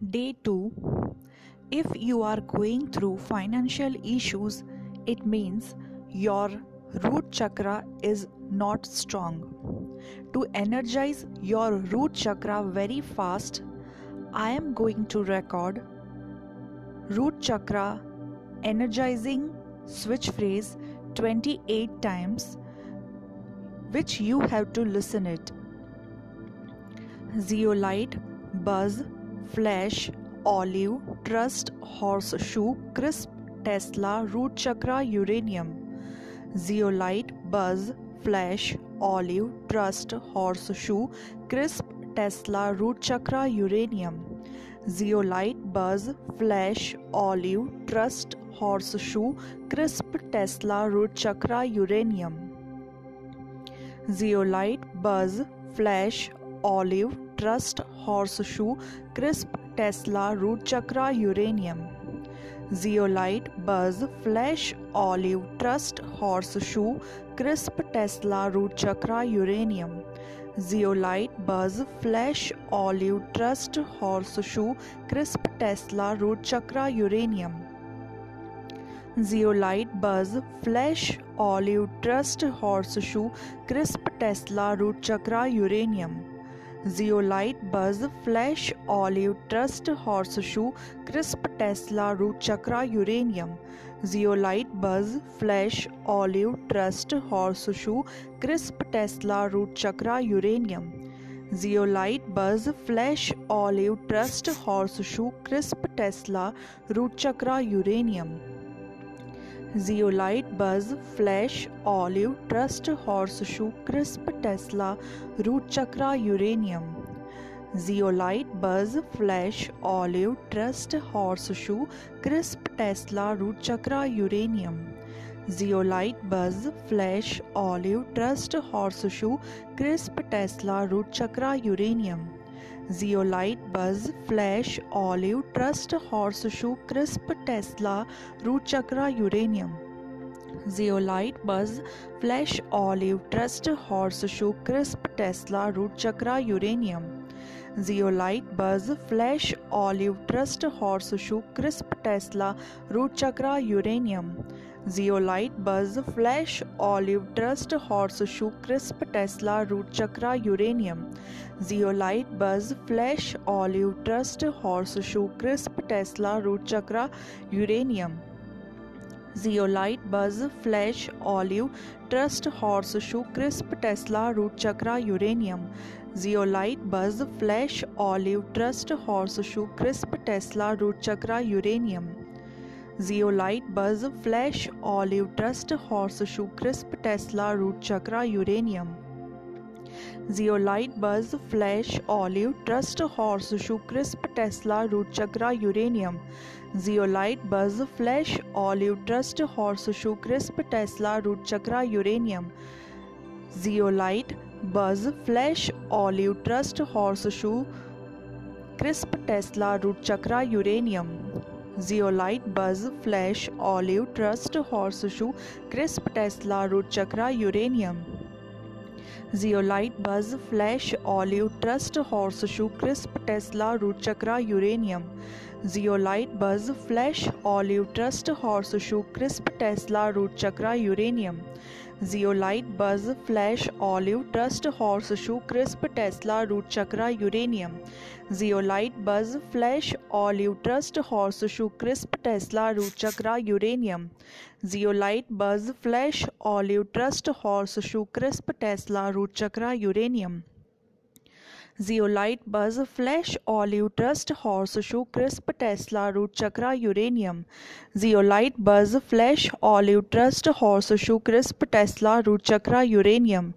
Day 2 If you are going through financial issues, it means your root chakra is not strong. To energize your root chakra very fast, I am going to record root chakra energizing switch phrase 28 times which you have to listen it zeolite buzz flash, olive, trust, horseshoe, crisp, Tesla, root chakra, uranium. Zeolite, buzz, flash, olive, trust, horseshoe, crisp, Tesla, root chakra, uranium. Zeolite, buzz, flash, olive, trust, horseshoe, crisp, Tesla, root chakra, uranium. Zeolite, buzz, flash, olive trust horseshoe crisp, Tesla, root chakra, uranium. Zeolite, buzz, flash, olive trust horseshoe crisp, Tesla, root chakra, uranium. Zeolite, buzz, flash, olive trust horseshoe crisp, Tesla, root chakra, uranium. Zeolite, buzz, flash, olive trust horse shoe crisp, Tesla, root chakra, uranium. Zeolite buzz flash olive trust horseshoe crisp Tesla रूचक्रा uranium zeolite buzz flash olive trust horseshoe crisp Tesla रूचक्रा uranium zeolite buzz flash olive trust horseshoe crisp Tesla रूचक्रा uranium zeolite buzz flash olive trust horseshoe crisp Tesla root chakra uranium zeolite buzz flash olive trust horseshoe crisp Tesla root chakra uranium zeolite buzz flash olive trust horseshoe crisp Tesla root chakra uranium zeolite buzz flash olive trust horse shoe crisp Tesla root रूचक्रा uranium zeolite buzz flash olive trust horse shoe crisp Tesla root chakra uranium zeolite buzz flash olive trust horse shoe crisp Tesla रूचक्रा uranium zeolite buzz flash olive trust horse shoe crisp Tesla root chakra uranium zeolite buzz flash olive trust horse shoe crisp Tesla root chakra uranium zeolite बज flash olive trust horseshoe crisp Tesla root chakra uranium zeolite buzz flash olive trust horseshoe crisp Tesla root chakra uranium zeolite buzz flash olive trust horse shoe crisp Tesla root chakra uranium zeolite buzz flash olive trust horse shoe crisp Tesla root chakra uranium zeolite buzz flash olive trust horse shoe crisp Tesla root chakra uranium zeolite buzz flash olive trust horseshoe crisp Tesla root chakra uranium zeolite buzz flash olive trust horseshoe crisp Tesla root chakra uranium zeolite buzz flash olive trust horseshoe crisp Tesla root chakra uranium zeolite buzz flash olive trust horseshoe crisp Tesla root chakra uranium zeolite buzz flash olive trust horseshoe crisp Tesla root chakra uranium zeolite buzz flash olive trust horseshoe crisp Tesla root chakra uranium zeolite buzz flash olive trust horseshoe crisp Tesla root chakra uranium zeolite buzz flash olive trust horseshoe crisp Tesla root chakra uranium zeolite buzz flash olive trust horseshoe crisp Tesla root chakra uranium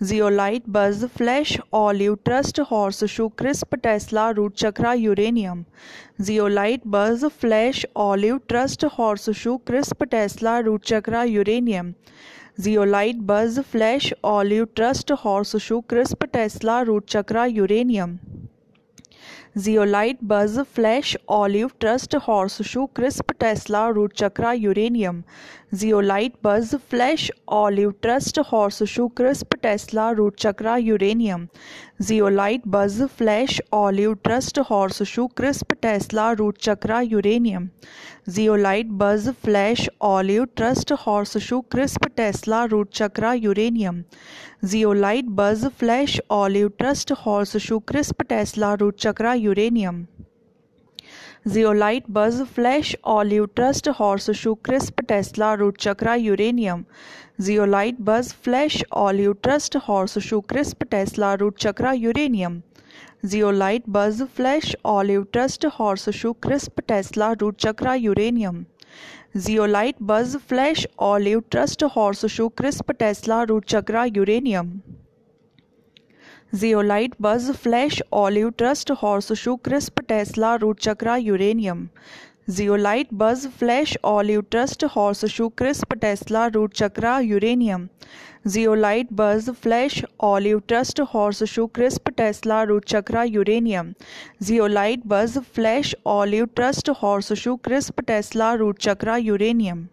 zeolite buzz flash olive trust horseshoe crisp Tesla root chakra uranium zeolite buzz flash olive trust horseshoe crisp Tesla root chakra uranium zeolite buzz flash olive trust horseshoe crisp Tesla root chakra uranium zeolite buzz flash olive trust horseshoe crisp Tesla root chakra uranium zeolite buzz flash olive trust horseshoe crisp Tesla root chakra uranium zeolite buzz flash olive trust horseshoe crisp Tesla root chakra uranium zeolite buzz flash olive trust horseshoe crisp Tesla root chakra uranium zeolite buzz flash olive trust horseshoe crisp Tesla root chakra uranium zeolite buzz flash olive trust horseshoe crisp Tesla root chakra uranium zeolite buzz flash olive trust horseshoe crisp Tesla root chakra uranium zeolite buzz flash olive trust horseshoe crisp Tesla root chakra uranium zeolite buzz flash olive trust horseshoe crisp Tesla root chakra uranium zeolite buzz flash olive trust horseshoe crisp Tesla root chakra uranium zeolite buzz flash olive trust horseshoe crisp Tesla root chakra uranium zeolite buzz flash olive trust horseshoe crisp Tesla root chakra uranium zeolite buzz flash olive trust horseshoe crisp Tesla root chakra uranium